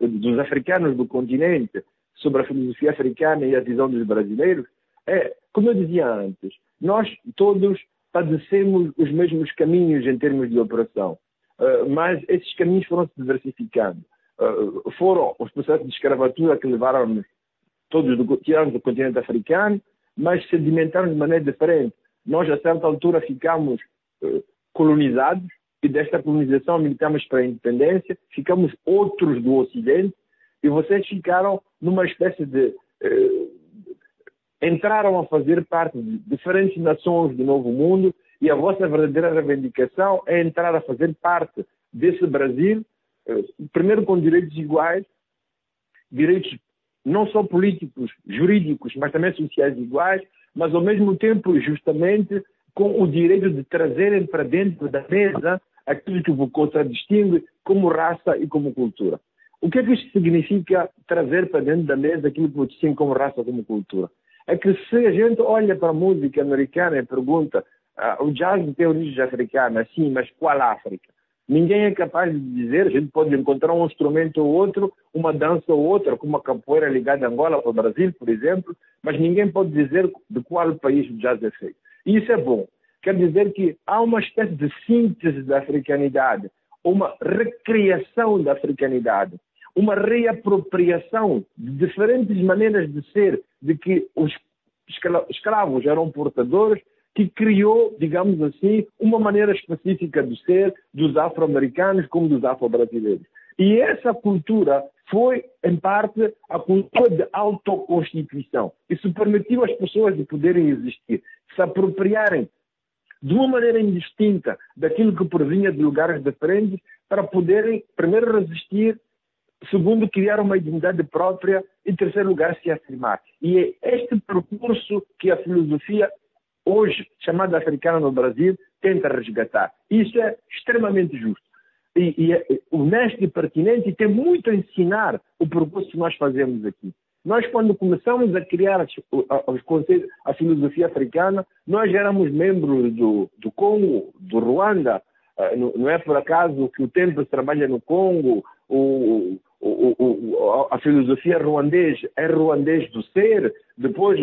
dos africanos do continente sobre a filosofia africana e a visão dos brasileiros, é, como eu dizia antes, nós todos padecemos os mesmos caminhos em termos de operação, uh, mas esses caminhos foram se diversificando. Uh, foram os processos de escravatura que levaram todos do, tiraram do continente africano, mas sedimentaram de maneira diferente. Nós, a certa altura, ficamos uh, colonizados e desta colonização militamos para a independência, ficamos outros do Ocidente e vocês ficaram numa espécie de. Eh, entraram a fazer parte de diferentes nações do Novo Mundo e a vossa verdadeira reivindicação é entrar a fazer parte desse Brasil, eh, primeiro com direitos iguais, direitos não só políticos, jurídicos, mas também sociais iguais, mas ao mesmo tempo, justamente, com o direito de trazerem para dentro da mesa aquilo que vos contradistingue como raça e como cultura. O que é que isto significa trazer para dentro da mesa aquilo que vos distingue como raça e como cultura? É que se a gente olha para a música americana e pergunta ah, o jazz tem origem africana, sim, mas qual África? Ninguém é capaz de dizer, a gente pode encontrar um instrumento ou outro, uma dança ou outra, como a capoeira ligada a Angola ou Brasil, por exemplo, mas ninguém pode dizer de qual país o jazz é feito. E isso é bom, quer dizer que há uma espécie de síntese da africanidade, uma recriação da africanidade, uma reapropriação de diferentes maneiras de ser, de que os escravos eram portadores, que criou, digamos assim, uma maneira específica de ser dos afro-americanos como dos afro-brasileiros. E essa cultura foi, em parte, a cultura de autoconstituição. Isso permitiu às pessoas de poderem existir, se apropriarem de uma maneira indistinta daquilo que provinha de lugares diferentes para poderem, primeiro, resistir, segundo, criar uma identidade própria e, terceiro lugar, se afirmar. E é este percurso que a filosofia, hoje chamada africana no Brasil, tenta resgatar. Isso é extremamente justo. E, e é honesto e pertinente e tem muito a ensinar o percurso que nós fazemos aqui. Nós, quando começamos a criar os conceitos, a filosofia africana, nós éramos membros do, do Congo, do Ruanda. Ah, não é por acaso que o tempo trabalha no Congo, o, o, o, a filosofia ruandesa é ruandês do ser. Depois,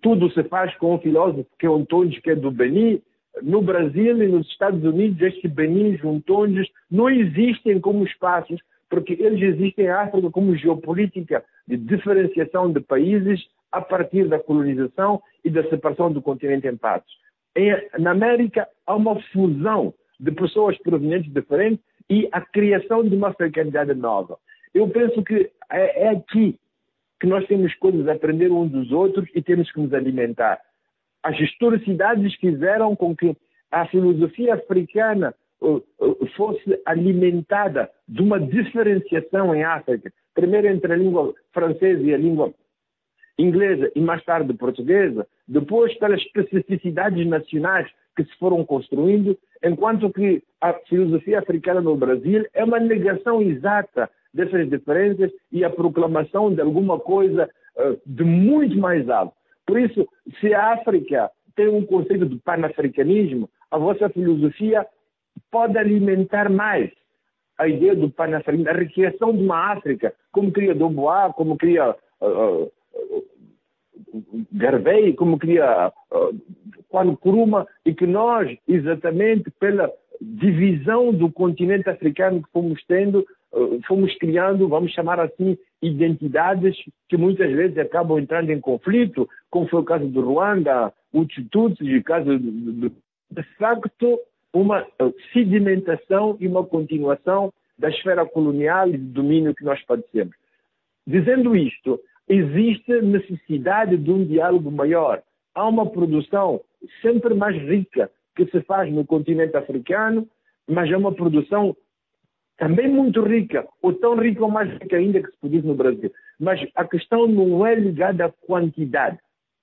tudo se faz com um filósofo que é um Tondes, que é do Benin. No Brasil e nos Estados Unidos, estes Benin Juntondes não existem como espaços porque eles existem em África como geopolítica de diferenciação de países a partir da colonização e da separação do continente em partes. na América há uma fusão de pessoas provenientes diferentes e a criação de uma africanidade nova. Eu penso que é, é aqui que nós temos coisas a aprender uns dos outros e temos que nos alimentar. As historicidades fizeram com que a filosofia africana fosse alimentada de uma diferenciação em África, primeiro entre a língua francesa e a língua inglesa e mais tarde portuguesa, depois pelas especificidades nacionais que se foram construindo, enquanto que a filosofia africana no Brasil é uma negação exata dessas diferenças e a proclamação de alguma coisa uh, de muito mais alto. Por isso, se a África tem um conceito de panafricanismo, a vossa filosofia pode alimentar mais a ideia do panafricanismo, a recriação de uma África, como cria Dubois, como cria uh, uh, Garvey, como queria uh, Nkrumah, e que nós, exatamente pela divisão do continente africano que fomos tendo, fomos criando, vamos chamar assim, identidades que muitas vezes acabam entrando em conflito, como foi o caso do Ruanda, o Tutsi, o caso do, de facto, uma sedimentação e uma continuação da esfera colonial e de domínio que nós padecemos. Dizendo isto, existe necessidade de um diálogo maior. Há uma produção sempre mais rica que se faz no continente africano, mas é uma produção também muito rica, ou tão rica ou mais rica ainda que se produz no Brasil. Mas a questão não é ligada à quantidade,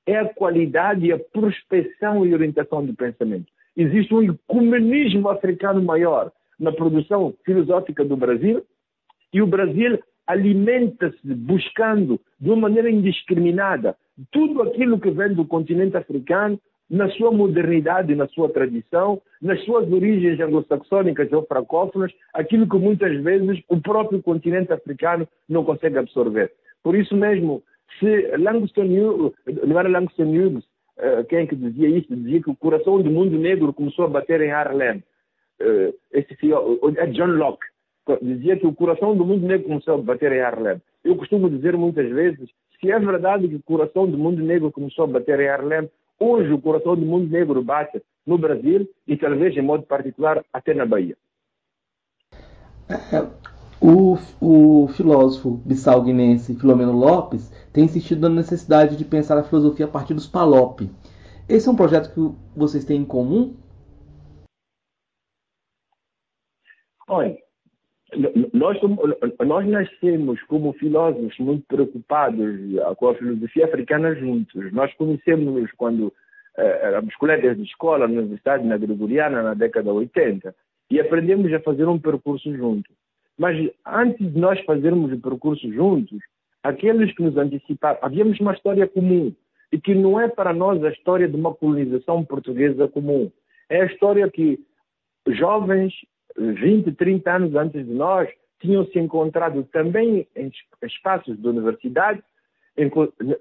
é a qualidade e a prospecção e orientação do pensamento. Existe um ecumenismo africano maior na produção filosófica do Brasil e o Brasil alimenta-se buscando de uma maneira indiscriminada tudo aquilo que vem do continente africano na sua modernidade, na sua tradição, nas suas origens anglo-saxônicas ou francófonas, aquilo que muitas vezes o próprio continente africano não consegue absorver. Por isso mesmo, se Langston Hughes, não era Langston Hughes, uh, quem que dizia isso? Dizia que o coração do mundo negro começou a bater em Harlem. Uh, esse é John Locke. Dizia que o coração do mundo negro começou a bater em Harlem. Eu costumo dizer muitas vezes, se é verdade que o coração do mundo negro começou a bater em Harlem, hoje o coração do mundo negro bate no Brasil e talvez em modo particular até na Bahia. O, o filósofo bissau-guinense Filomeno Lopes tem insistido na necessidade de pensar a filosofia a partir dos PALOP. Esse é um projeto que vocês têm em comum? Olha, nós, nós nascemos como filósofos muito preocupados com a filosofia africana juntos. Nós conhecemos quando eh, éramos colegas de escola na Universidade na Gregoriana na década de 80 e aprendemos a fazer um percurso juntos. Mas antes de nós fazermos o percurso juntos, aqueles que nos anteciparam, havíamos uma história comum. E que não é para nós a história de uma colonização portuguesa comum. É a história que jovens 20, 30 anos antes de nós, tinham se encontrado também em espaços de universidade, em,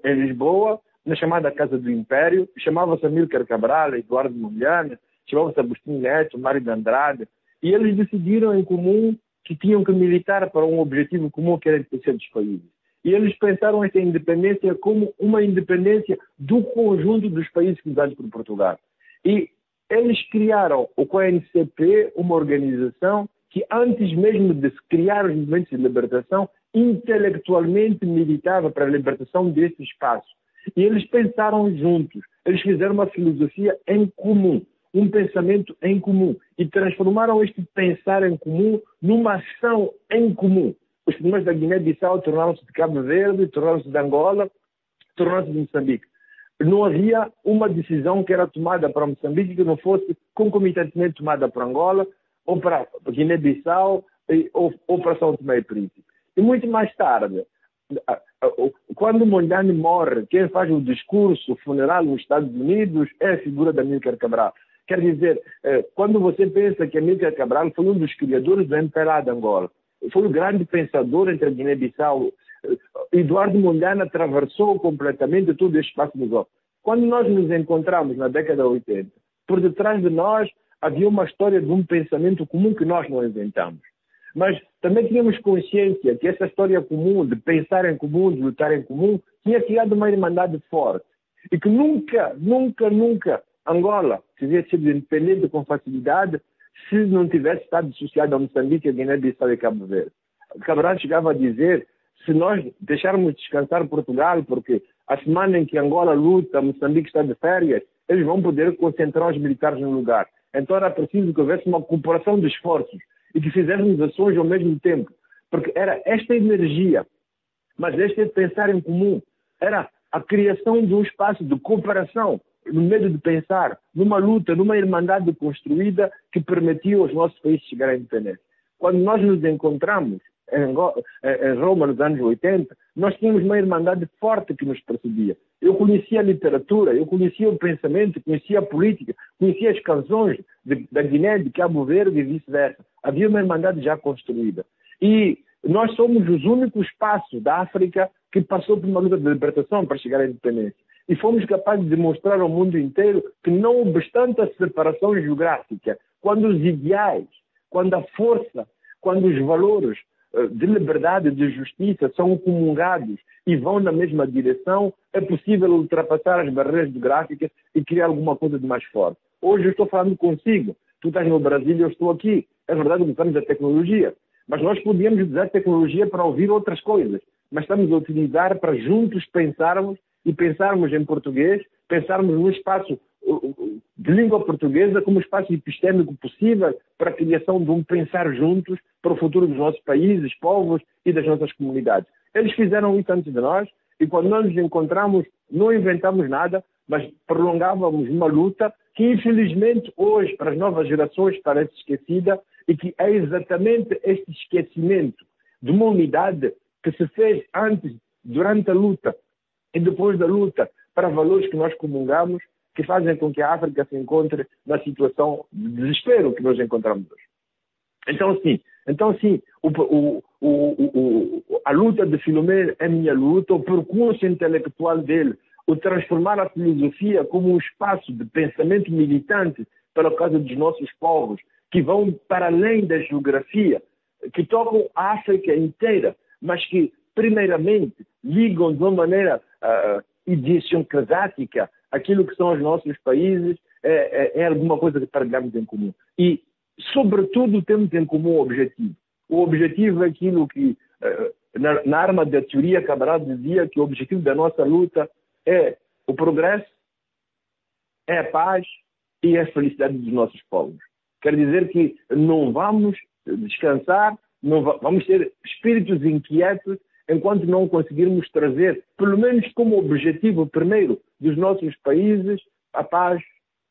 em Lisboa, na chamada Casa do Império, chamava-se Amílcar Cabral, Eduardo Mondlane, chamava-se Agostinho Neto, Mário de Andrade, e eles decidiram em comum que tinham que militar para um objetivo comum que era a independência países. E eles pensaram essa independência como uma independência do conjunto dos países criados por Portugal. E eles criaram o CONCP, uma organização que antes mesmo de criar os movimentos de libertação, intelectualmente militava para a libertação desse espaço. E eles pensaram juntos, eles fizeram uma filosofia em comum, um pensamento em comum, e transformaram este pensar em comum numa ação em comum. Os primeiros da Guiné-Bissau tornaram-se de Cabo Verde, tornaram-se de Angola, tornaram-se de Moçambique não havia uma decisão que era tomada para Moçambique que não fosse concomitantemente tomada para Angola, ou para Guiné-Bissau, ou, ou, para São Tomé e Príncipe. E muito mais tarde, quando Mondlane morre, quem faz o discurso funeral nos Estados Unidos é a figura da Amílcar Cabral. Quer dizer, eh, quando você pensa que Amílcar Cabral foi um dos criadores do MPLA de Angola, foi o grande pensador entre a Guiné-Bissau Eduardo Mondlane atravessou completamente todo este espaço de golpe. Quando nós nos encontramos na década de 80, por detrás de nós havia uma história de um pensamento comum que nós não inventamos. Mas também tínhamos consciência que essa história comum, de pensar em comum, de lutar em comum, tinha criado uma irmandade forte. E que nunca, nunca, nunca Angola teria sido independente com facilidade se não tivesse estado associado a Moçambique, a Guiné-Bissau e Cabo Verde. Cabral chegava a dizer se nós deixarmos descansar Portugal, porque a semana em que Angola luta, Moçambique está de férias, eles vão poder concentrar os militares no lugar. Então era preciso que houvesse uma cooperação de esforços e que fizéssemos ações ao mesmo tempo. Porque era esta energia, mas este pensar em comum, era a criação de um espaço de cooperação, no meio de pensar, numa luta, numa irmandade construída que permitiu aos nossos países chegar à independência. Quando nós nos encontramos, em Roma nos anos 80, nós tínhamos uma irmandade forte que nos precedia. Eu conhecia a literatura, eu conhecia o pensamento, conhecia a política, conhecia as canções da Guiné, de Cabo Verde e vice-versa. Havia uma irmandade já construída. E nós somos os únicos espaços da África que passou por uma luta de libertação para chegar à independência. E fomos capazes de mostrar ao mundo inteiro que, não obstante a separação geográfica, quando os ideais, quando a força, quando os valores eh, de liberdade de justiça são comungados e vão na mesma direção, é possível ultrapassar as barreiras geográficas e criar alguma coisa de mais forte. Hoje eu estou falando consigo, tu estás no Brasil e eu estou aqui. É verdade que usamos a tecnologia, mas nós podíamos usar a tecnologia para ouvir outras coisas, mas estamos a utilizar para juntos pensarmos e pensarmos em português, pensarmos no espaço de língua portuguesa como espaço epistêmico possível para a criação de um pensar juntos para o futuro dos nossos países, povos e das nossas comunidades. Eles fizeram isso antes de nós e quando nós nos encontramos não inventamos nada, mas prolongávamos uma luta que infelizmente hoje para as novas gerações parece esquecida e que é exatamente este esquecimento de uma unidade que se fez antes, durante a luta e depois da luta para valores que nós comungamos que fazem com que a África se encontre na situação de desespero que nós encontramos hoje. Então, sim, então, sim o, o, o, a luta de Filomeno é minha luta, o percurso intelectual dele, o transformar a filosofia como um espaço de pensamento militante pela causa dos nossos povos, que vão para além da geografia, que tocam a África inteira, mas que, primeiramente, ligam de uma maneira uh, idiosincrasática aquilo que são os nossos países, é, é, é alguma coisa que partilhamos em comum. E, sobretudo, temos em comum o objetivo. O objetivo é aquilo que, eh, na, na arma da teoria, Cabral dizia que o objetivo da nossa luta é o progresso, é a paz e é a felicidade dos nossos povos. Quer dizer que não vamos descansar, não vamos ter espíritos inquietos enquanto não conseguirmos trazer, pelo menos como objetivo primeiro dos nossos países, a paz,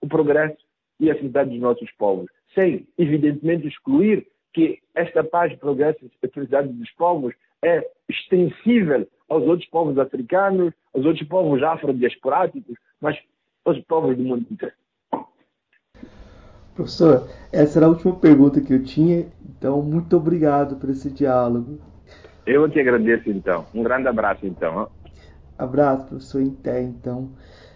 o progresso e a felicidade dos nossos povos. Sem, evidentemente, excluir que esta paz, progresso e felicidade dos povos é extensível aos outros povos africanos, aos outros povos afrodiasporáticos, mas aos povos do mundo inteiro. Professor, essa era a última pergunta que eu tinha, então muito obrigado por esse diálogo. Eu te agradeço então. Um grande abraço então. Abraço, professor Inté, então.